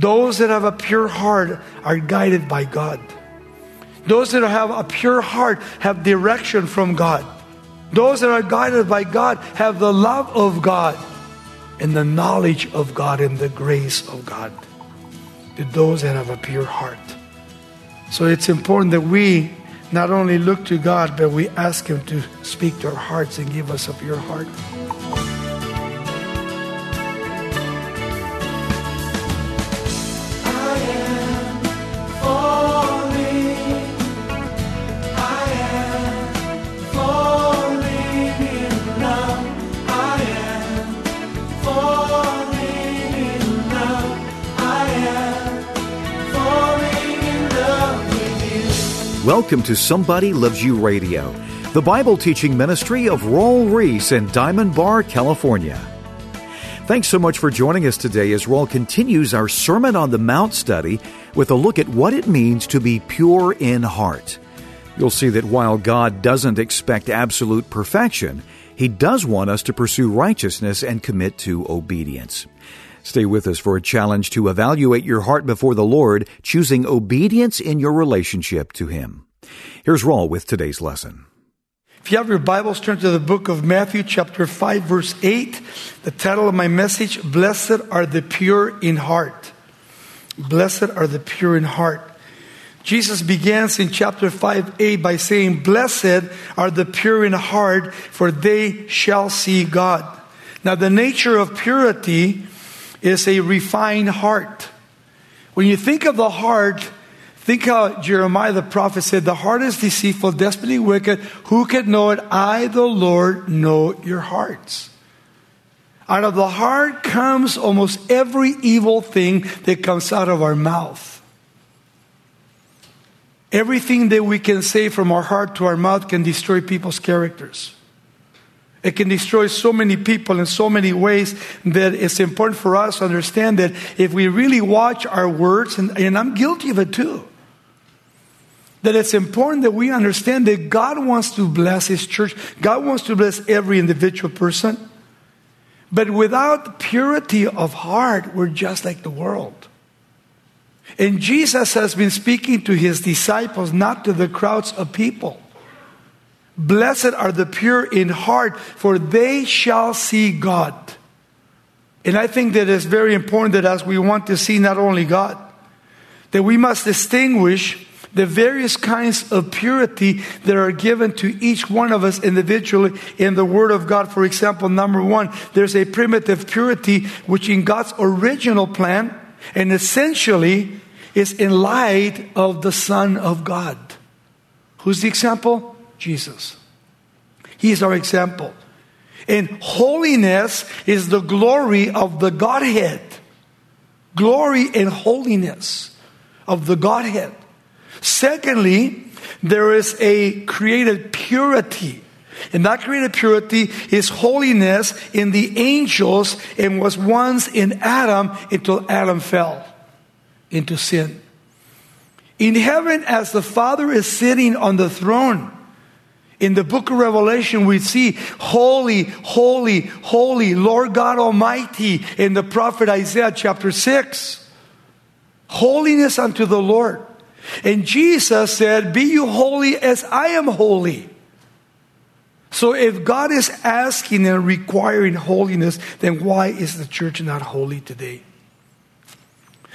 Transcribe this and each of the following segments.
Those that have a pure heart are guided by God. Those that have a pure heart have direction from God. Those that are guided by God have the love of God and the knowledge of God and the grace of God. To those that have a pure heart. So it's important that we not only look to God, but we ask Him to speak to our hearts and give us a pure heart. Welcome to Somebody Loves You Radio, the Bible teaching ministry of Raul Ries in Diamond Bar, California. Thanks so much for joining us today as Raul continues our Sermon on the Mount study with a look at what it means to be pure in heart. You'll see that while God doesn't expect absolute perfection, He does want us to pursue righteousness and commit to obedience. Stay with us for a challenge to evaluate your heart before the Lord, choosing obedience in your relationship to Him. Here's Raul with today's lesson. If you have your Bibles, turn to the book of Matthew, chapter 5, verse 8. The title of my message, Blessed are the Pure in Heart. Blessed are the pure in heart. Jesus begins in chapter 5a by saying, Blessed are the pure in heart, for they shall see God. Now, the nature of purity is a refined heart. When you think of the heart, think how Jeremiah the prophet said, The heart is deceitful, desperately wicked. Who can know it? I, the Lord, know your hearts. Out of the heart comes almost every evil thing that comes out of our mouth. Everything that we can say from our heart to our mouth can destroy people's characters. It can destroy so many people in so many ways that it's important for us to understand that if we really watch our words, and, and I'm guilty of it too, that it's important that we understand that God wants to bless His church, God wants to bless every individual person. But without purity of heart, we're just like the world. And Jesus has been speaking to His disciples, not to the crowds of people. Blessed are the pure in heart, for they shall see God. And I think that it's very important that as we want to see not only God, that we must distinguish the various kinds of purity that are given to each one of us individually in the Word of God. For example, number one, there's a primitive purity which in God's original plan and essentially is in light of the Son of God. Who's the example? Jesus. He is our example. And holiness is the glory of the Godhead. Glory and holiness of the Godhead. Secondly, there is a created purity. And that created purity is holiness in the angels and was once in Adam until Adam fell into sin. In heaven, as the Father is sitting on the throne, in the book of Revelation, we see holy, holy, holy, Lord God Almighty in the prophet Isaiah chapter 6. Holiness unto the Lord. And Jesus said, Be you holy as I am holy. So if God is asking and requiring holiness, then why is the church not holy today?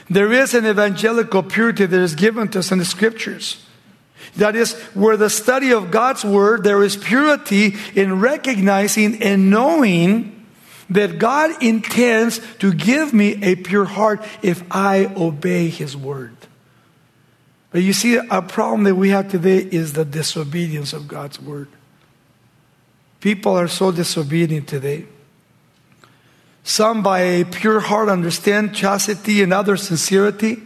There is an evangelical purity that is given to us in the scriptures. That is, where the study of God's Word, there is purity in recognizing and knowing that God intends to give me a pure heart if I obey His Word. But you see, a problem that we have today is the disobedience of God's Word. People are so disobedient today. Some, by a pure heart, understand chastity and others sincerity.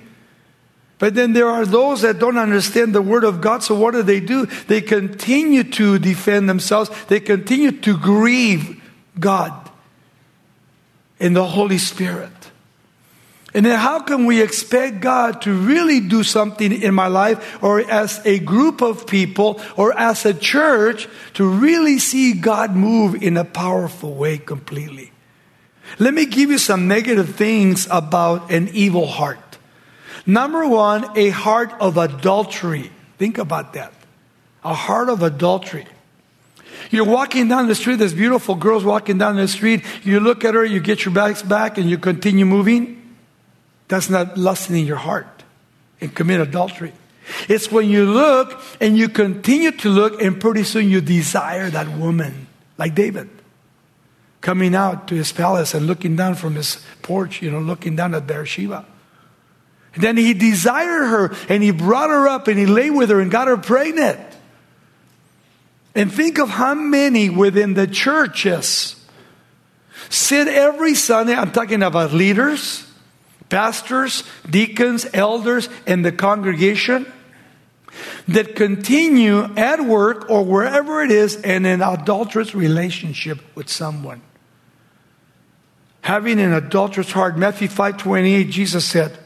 But then there are those that don't understand the Word of God, so what do they do? They continue to defend themselves, they continue to grieve God in the Holy Spirit. And then, how can we expect God to really do something in my life, or as a group of people, or as a church, to really see God move in a powerful way completely? Let me give you some negative things about an evil heart. Number one, a heart of adultery. Think about that. A heart of adultery. You're walking down the street, this beautiful girl's walking down the street. You look at her, you get your bags back, and you continue moving. That's not lusting in your heart and commit adultery. It's when you look and you continue to look, and pretty soon you desire that woman, like David, coming out to his palace and looking down from his porch, you know, looking down at Bathsheba. And then he desired her and he brought her up and he lay with her and got her pregnant. And think of how many within the churches sit every Sunday. I'm talking about leaders, pastors, deacons, elders, and the congregation that continue at work or wherever it is in an adulterous relationship with someone. Having an adulterous heart, Matthew 5 28, Jesus said,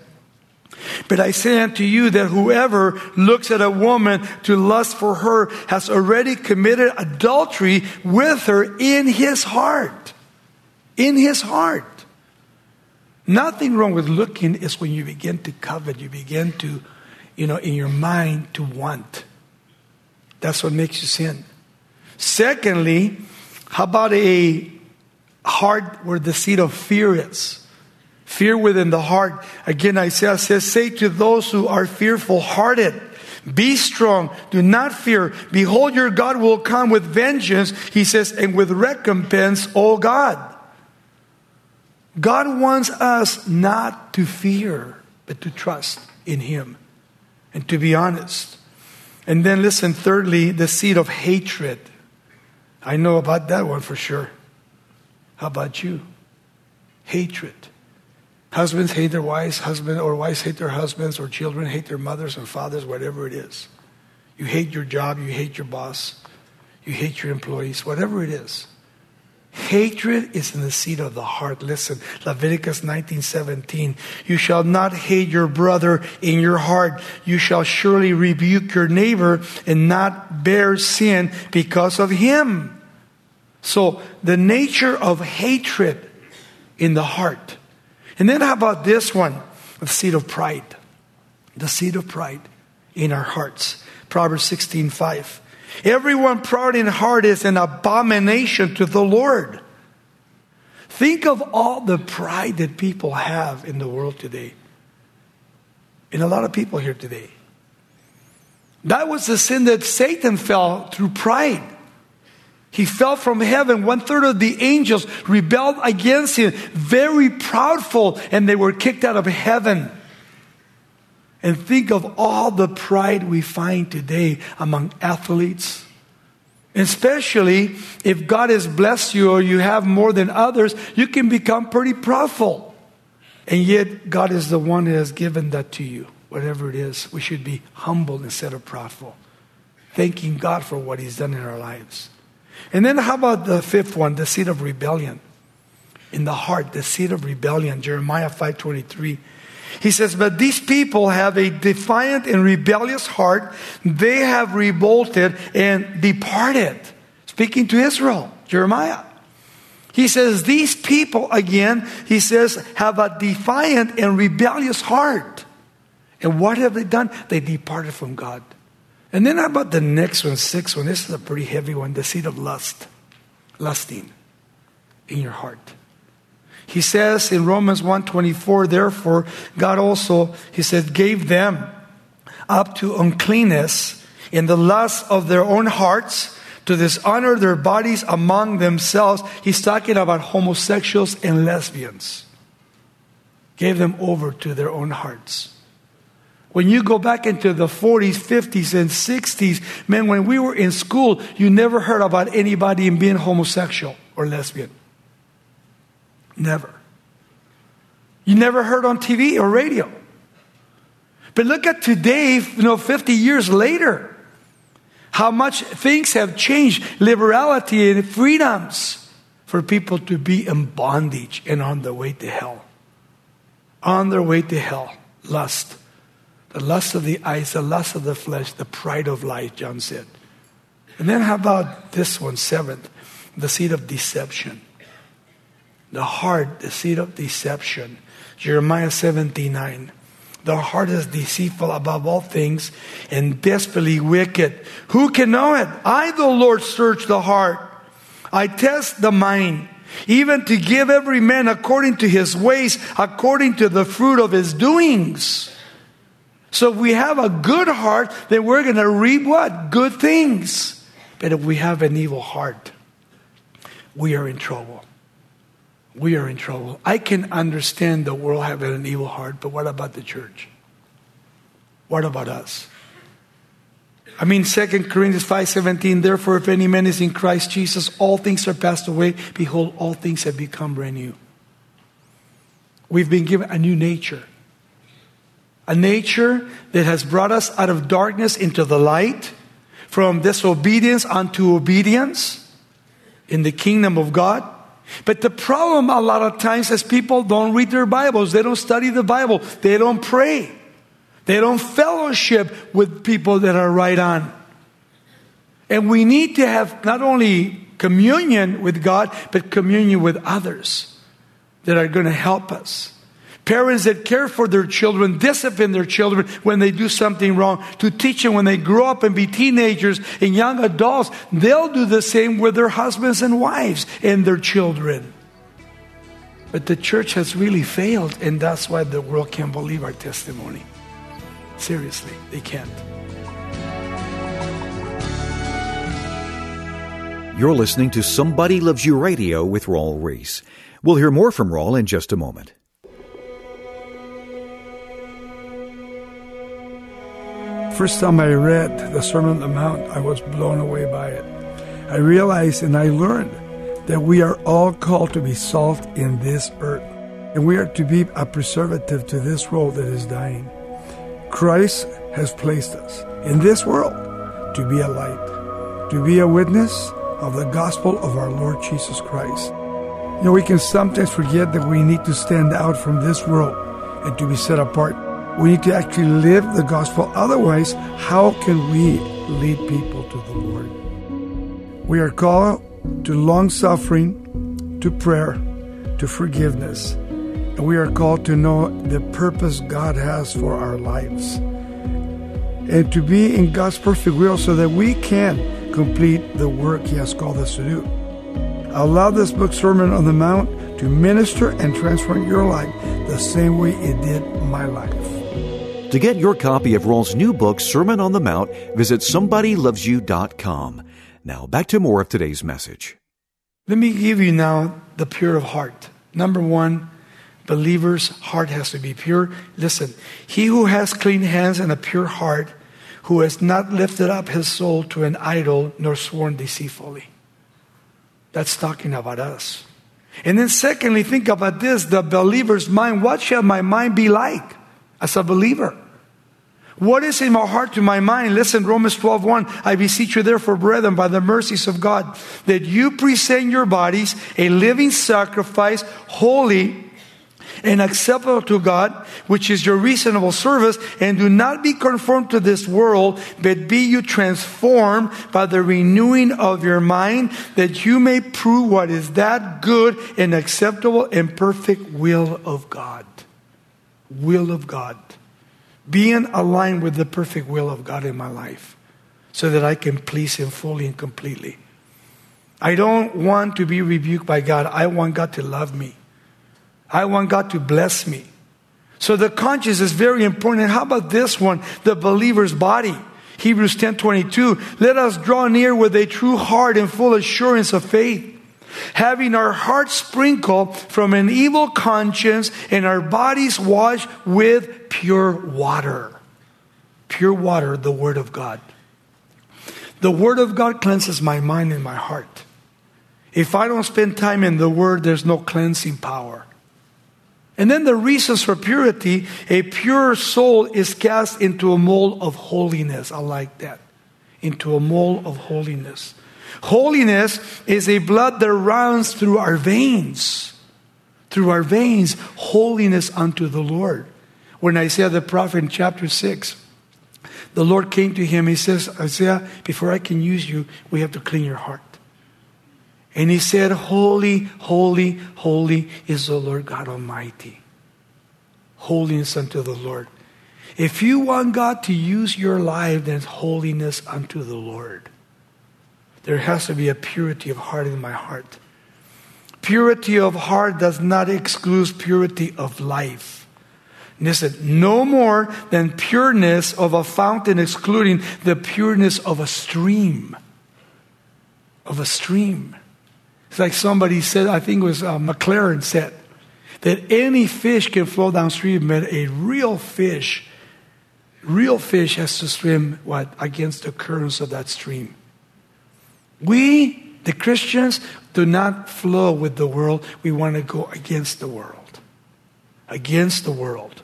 but I say unto you that whoever looks at a woman to lust for her has already committed adultery with her in his heart. In his heart. Nothing wrong with looking is when you begin to covet, you begin to, you know, in your mind to want. That's what makes you sin. Secondly, how about a heart where the seed of fear is? Fear within the heart. Again, Isaiah says, Say to those who are fearful hearted, be strong, do not fear. Behold, your God will come with vengeance, he says, and with recompense, O God. God wants us not to fear, but to trust in him and to be honest. And then listen, thirdly, the seed of hatred. I know about that one for sure. How about you? Hatred. Husbands hate their wives, husband or wives hate their husbands, or children hate their mothers and fathers, whatever it is. You hate your job, you hate your boss, you hate your employees, whatever it is. Hatred is in the seat of the heart. Listen, Leviticus 19:17. You shall not hate your brother in your heart. You shall surely rebuke your neighbor and not bear sin because of him. So, the nature of hatred in the heart and then how about this one? The seed of pride. The seed of pride in our hearts. Proverbs 16 5. Everyone proud in heart is an abomination to the Lord. Think of all the pride that people have in the world today. And a lot of people here today. That was the sin that Satan fell through pride. He fell from heaven. One third of the angels rebelled against him, very proudful, and they were kicked out of heaven. And think of all the pride we find today among athletes. Especially if God has blessed you or you have more than others, you can become pretty proudful. And yet, God is the one that has given that to you. Whatever it is, we should be humble instead of proudful, thanking God for what He's done in our lives. And then how about the fifth one, the seed of rebellion? In the heart, the seed of rebellion, Jeremiah 5:23. He says, But these people have a defiant and rebellious heart. They have revolted and departed. Speaking to Israel, Jeremiah. He says, These people, again, he says, have a defiant and rebellious heart. And what have they done? They departed from God. And then how about the next one, sixth one? This is a pretty heavy one the seed of lust, lusting in your heart. He says in Romans 1:24, therefore God also, he said, gave them up to uncleanness in the lust of their own hearts to dishonor their bodies among themselves. He's talking about homosexuals and lesbians. Gave them over to their own hearts. When you go back into the 40s, 50s, and 60s, man, when we were in school, you never heard about anybody being homosexual or lesbian. Never. You never heard on TV or radio. But look at today, you know, 50 years later, how much things have changed. Liberality and freedoms for people to be in bondage and on their way to hell. On their way to hell. Lust the lust of the eyes, the lust of the flesh, the pride of life, John said. And then how about this one, seventh, the seed of deception? The heart, the seed of deception. Jeremiah 79. The heart is deceitful above all things and desperately wicked. Who can know it? I, the Lord, search the heart. I test the mind, even to give every man according to his ways, according to the fruit of his doings. So if we have a good heart, then we're going to reap what? Good things. But if we have an evil heart, we are in trouble. We are in trouble. I can understand the world having an evil heart, but what about the church? What about us? I mean, 2 Corinthians 5.17, therefore, if any man is in Christ Jesus, all things are passed away. Behold, all things have become brand new. We've been given a new nature. A nature that has brought us out of darkness into the light, from disobedience unto obedience in the kingdom of God. But the problem a lot of times is people don't read their Bibles, they don't study the Bible, they don't pray, they don't fellowship with people that are right on. And we need to have not only communion with God, but communion with others that are going to help us. Parents that care for their children, discipline their children when they do something wrong, to teach them when they grow up and be teenagers and young adults, they'll do the same with their husbands and wives and their children. But the church has really failed, and that's why the world can't believe our testimony. Seriously, they can't. You're listening to Somebody Loves You Radio with Raul Ries. We'll hear more from Raul in just a moment. First time I read the Sermon on the Mount, I was blown away by it. I realized and I learned that we are all called to be salt in this earth, and we are to be a preservative to this world that is dying. Christ has placed us in this world to be a light, to be a witness of the gospel of our Lord Jesus Christ. You know, we can sometimes forget that we need to stand out from this world and to be set apart we need to actually live the gospel. Otherwise, how can we lead people to the Lord? We are called to long suffering, to prayer, to forgiveness. And we are called to know the purpose God has for our lives. And to be in God's perfect will so that we can complete the work He has called us to do. Allow this book, Sermon on the Mount, to minister and transform your life the same way it did my life. To get your copy of Raul's new book, Sermon on the Mount, visit somebodylovesyou.com. Now, back to more of today's message. Let me give you now the pure of heart. Number one, believer's heart has to be pure. Listen, he who has clean hands and a pure heart, who has not lifted up his soul to an idol nor sworn deceitfully. That's talking about us. And then, secondly, think about this the believer's mind. What shall my mind be like as a believer? What is in my heart to my mind? Listen, Romans 12, 1. I beseech you therefore, brethren, by the mercies of God, that you present your bodies a living sacrifice, holy and acceptable to God, which is your reasonable service, and do not be conformed to this world, but be you transformed by the renewing of your mind, that you may prove what is that good and acceptable and perfect will of God. Will of God being aligned with the perfect will of God in my life so that I can please Him fully and completely. I don't want to be rebuked by God. I want God to love me. I want God to bless me. So the conscience is very important. And how about this one? The believer's body. Hebrews 10 22. Let us draw near with a true heart and full assurance of faith having our hearts sprinkled from an evil conscience and our bodies washed with pure water. Pure water, the Word of God. The Word of God cleanses my mind and my heart. If I don't spend time in the Word, there's no cleansing power. And then the reasons for purity a pure soul is cast into a mold of holiness. I like that. Into a mold of holiness. Holiness is a blood that runs through our veins. Through our veins, holiness unto the Lord. When Isaiah the prophet in chapter 6, the Lord came to him, he says, Isaiah, before I can use you, we have to clean your heart. And he said, Holy, holy, holy is the Lord God Almighty. Holiness unto the Lord. If you want God to use your life, then holiness unto the Lord. There has to be a purity of heart in my heart. Purity of heart does not exclude purity of life. Listen, no more than pureness of a fountain excluding the pureness of a stream. Of a stream. It's like somebody said, I think it was uh, McLaren said, that any fish can flow downstream, but a real fish, real fish has to swim what? Against the currents of that stream. We, the Christians, do not flow with the world. We want to go against the world. Against the world.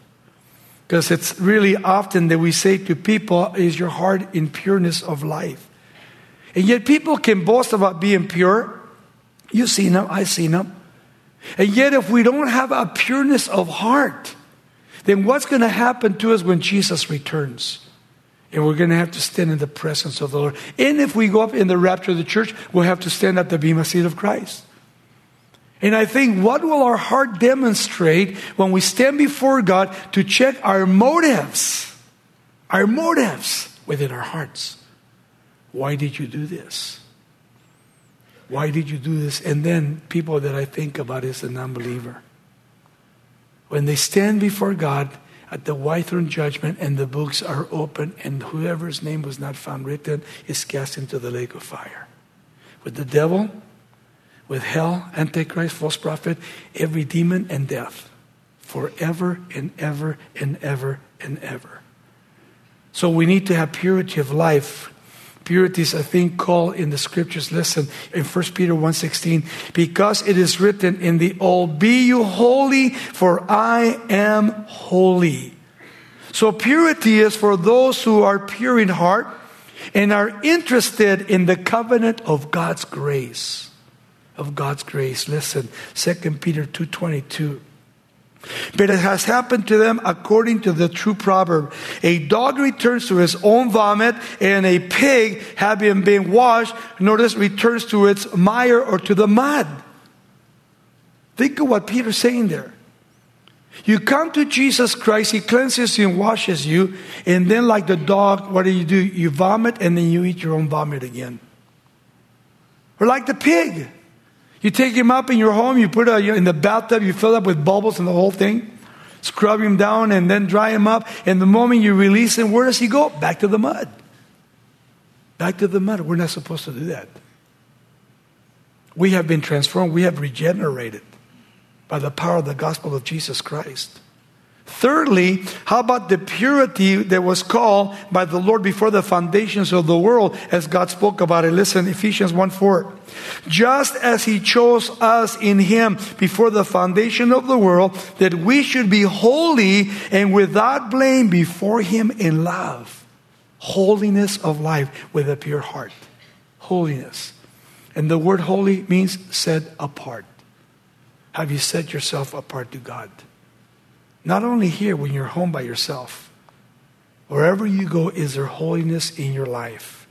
Because it's really often that we say to people, Is your heart in pureness of life? And yet people can boast about being pure. You've seen them, I've seen them. And yet, if we don't have a pureness of heart, then what's going to happen to us when Jesus returns? And we're going to have to stand in the presence of the Lord. And if we go up in the rapture of the church, we'll have to stand at the Bema seat of Christ. And I think what will our heart demonstrate when we stand before God to check our motives? Our motives within our hearts. Why did you do this? Why did you do this? And then people that I think about is an unbeliever. When they stand before God at the white throne judgment and the books are open and whoever's name was not found written is cast into the lake of fire. With the devil, with hell, antichrist, false prophet, every demon and death. Forever and ever and ever and ever. So we need to have purity of life purity is a thing called in the scriptures listen in 1 peter 1.16 because it is written in the old be you holy for i am holy so purity is for those who are pure in heart and are interested in the covenant of god's grace of god's grace listen 2 peter 2.22 but it has happened to them according to the true proverb. A dog returns to his own vomit, and a pig, having been washed, notice, returns to its mire or to the mud. Think of what Peter's saying there. You come to Jesus Christ, He cleanses you and washes you, and then, like the dog, what do you do? You vomit and then you eat your own vomit again. Or like the pig. You take him up in your home, you put it in the bathtub, you fill it up with bubbles and the whole thing, scrub him down and then dry him up. And the moment you release him, where does he go? Back to the mud. Back to the mud. We're not supposed to do that. We have been transformed, we have regenerated by the power of the gospel of Jesus Christ. Thirdly, how about the purity that was called by the Lord before the foundations of the world, as God spoke about it? Listen, Ephesians 1 4. Just as He chose us in Him before the foundation of the world, that we should be holy and without blame before Him in love. Holiness of life with a pure heart. Holiness. And the word holy means set apart. Have you set yourself apart to God? Not only here when you're home by yourself, wherever you go, is there holiness in your life?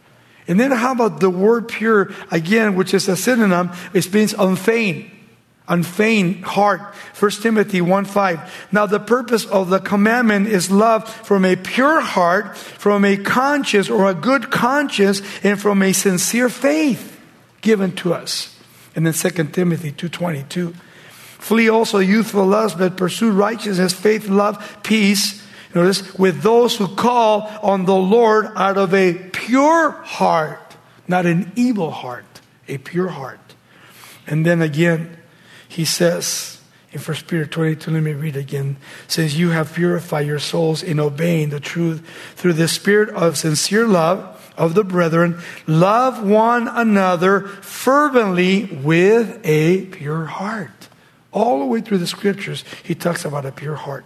And then how about the word pure, again, which is a synonym, it means unfeigned. Unfeigned heart. 1 Timothy 1 5. Now, the purpose of the commandment is love from a pure heart, from a conscious or a good conscience, and from a sincere faith given to us. And then 2 Timothy 2.22. Flee also youthful lust, but pursue righteousness, faith, love, peace. Notice, with those who call on the Lord out of a pure heart, not an evil heart, a pure heart. And then again, he says in 1 Peter 22, let me read again. Says, You have purified your souls in obeying the truth through the spirit of sincere love of the brethren. Love one another fervently with a pure heart. All the way through the scriptures, he talks about a pure heart.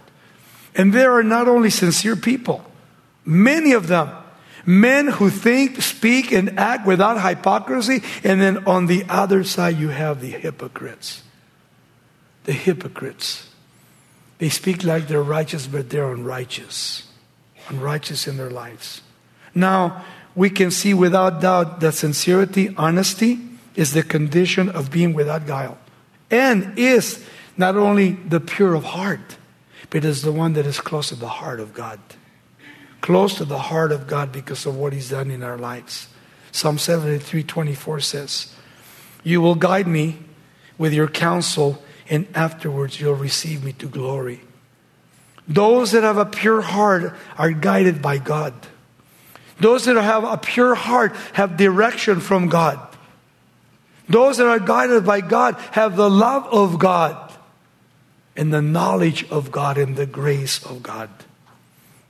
And there are not only sincere people, many of them, men who think, speak, and act without hypocrisy. And then on the other side, you have the hypocrites. The hypocrites. They speak like they're righteous, but they're unrighteous. Unrighteous in their lives. Now, we can see without doubt that sincerity, honesty, is the condition of being without guile and is not only the pure of heart, but is the one that is close to the heart of God. close to the heart of God because of what He's done in our lives. Psalm 73 24 says, You will guide me with your counsel, and afterwards you'll receive me to glory. Those that have a pure heart are guided by God. Those that have a pure heart have direction from God. Those that are guided by God have the love of God and the knowledge of God and the grace of God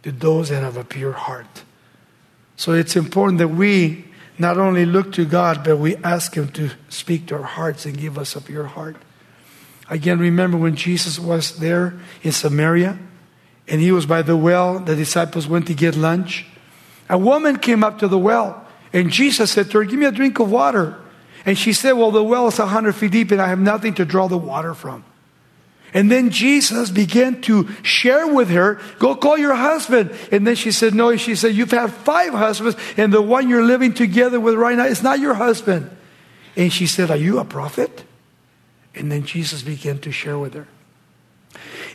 to those that have a pure heart. So it's important that we not only look to God, but we ask Him to speak to our hearts and give us a pure heart. Again, remember when Jesus was there in Samaria and he was by the well, the disciples went to get lunch. A woman came up to the well and Jesus said to her, Give me a drink of water. And she said, Well, the well is 100 feet deep and I have nothing to draw the water from. And then Jesus began to share with her, go call your husband. And then she said, no. She said, you've had five husbands and the one you're living together with right now is not your husband. And she said, are you a prophet? And then Jesus began to share with her.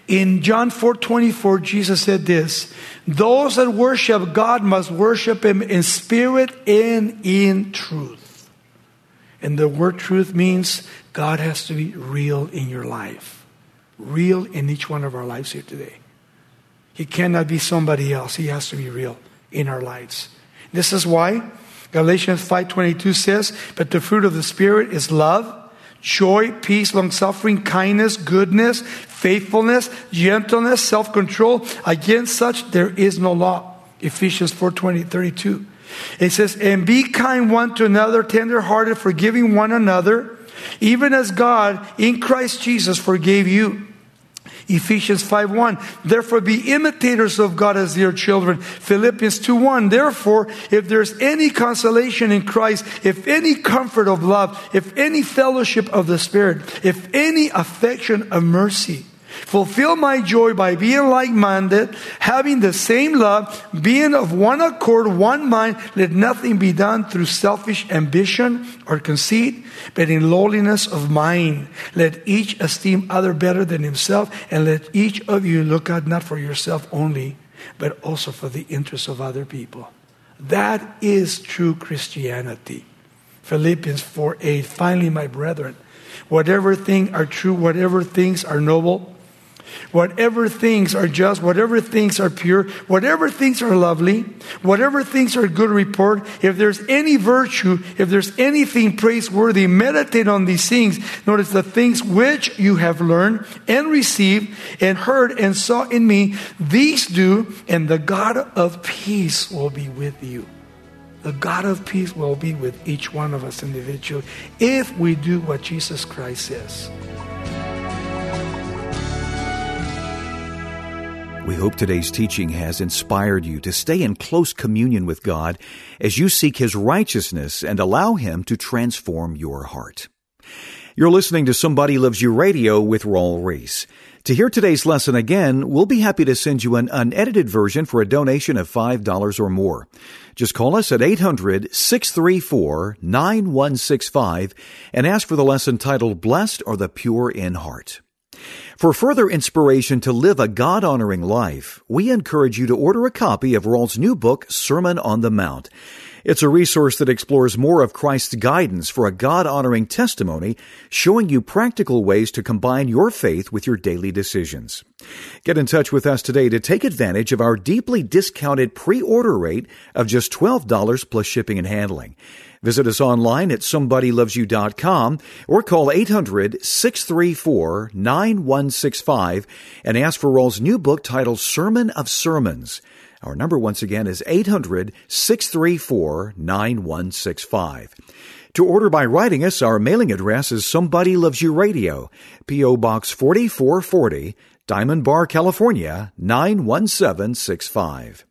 In John 4 24, Jesus said this Those that worship God must worship Him in spirit and in truth. And the word truth means God has to be real in your life real in each one of our lives here today. He cannot be somebody else. He has to be real in our lives. This is why Galatians 5:22 says, "But the fruit of the spirit is love, joy, peace, long-suffering, kindness, goodness, faithfulness, gentleness, self-control. Against such there is no law." Ephesians 4:20, 32. It says, "And be kind one to another, tender-hearted, forgiving one another, even as God in Christ Jesus forgave you." Ephesians 5:1 Therefore be imitators of God as dear children. Philippians 2:1 Therefore if there's any consolation in Christ, if any comfort of love, if any fellowship of the spirit, if any affection of mercy, Fulfill my joy by being like minded, having the same love, being of one accord, one mind. Let nothing be done through selfish ambition or conceit, but in lowliness of mind. Let each esteem other better than himself, and let each of you look out not for yourself only, but also for the interests of other people. That is true Christianity. Philippians 4 8. Finally, my brethren, whatever things are true, whatever things are noble, Whatever things are just, whatever things are pure, whatever things are lovely, whatever things are good report, if there's any virtue, if there's anything praiseworthy, meditate on these things. Notice the things which you have learned and received and heard and saw in me, these do, and the God of peace will be with you. The God of peace will be with each one of us individually if we do what Jesus Christ says. We hope today's teaching has inspired you to stay in close communion with God as you seek His righteousness and allow Him to transform your heart. You're listening to Somebody Loves You Radio with Raul Ries. To hear today's lesson again, we'll be happy to send you an unedited version for a donation of $5 or more. Just call us at 800-634-9165 and ask for the lesson titled Blessed Are the Pure in Heart. For further inspiration to live a God honoring life, we encourage you to order a copy of Raul's new book, Sermon on the Mount. It's a resource that explores more of Christ's guidance for a God honoring testimony, showing you practical ways to combine your faith with your daily decisions. Get in touch with us today to take advantage of our deeply discounted pre order rate of just $12 plus shipping and handling. Visit us online at somebodylovesyou.com or call 800 634 9165 and ask for Raul's new book titled Sermon of Sermons. Our number once again is 800 634 9165. To order by writing us, our mailing address is Somebody Loves You Radio, P.O. Box 4440, Diamond Bar, California 91765.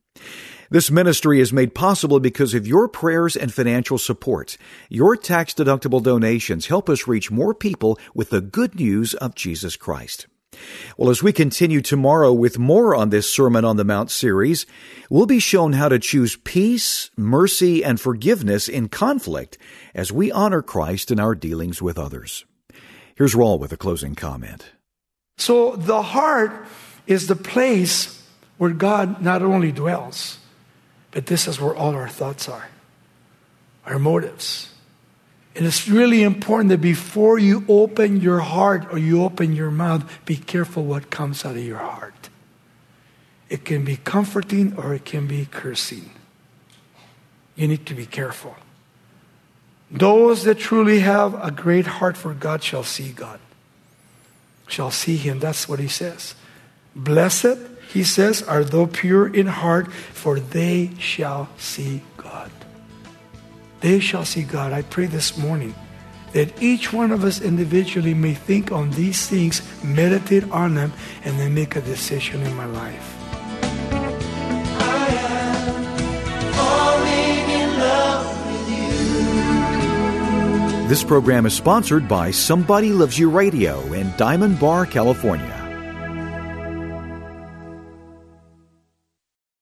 This ministry is made possible because of your prayers and financial support. Your tax deductible donations help us reach more people with the good news of Jesus Christ. Well, as we continue tomorrow with more on this Sermon on the Mount series, we'll be shown how to choose peace, mercy, and forgiveness in conflict as we honor Christ in our dealings with others. Here's Raul with a closing comment. So, the heart is the place where God not only dwells, But this is where all our thoughts are, our motives. And it's really important that before you open your heart or you open your mouth, be careful what comes out of your heart. It can be comforting or it can be cursing. You need to be careful. Those that truly have a great heart for God shall see God, shall see Him. That's what He says. Blessed, He says, are those pure in heart, for they shall see God. They shall see God. I pray this morning that each one of us individually may think on these things, meditate on them, and then make a decision in my life. This program is sponsored by Somebody Loves You Radio in Diamond Bar, California.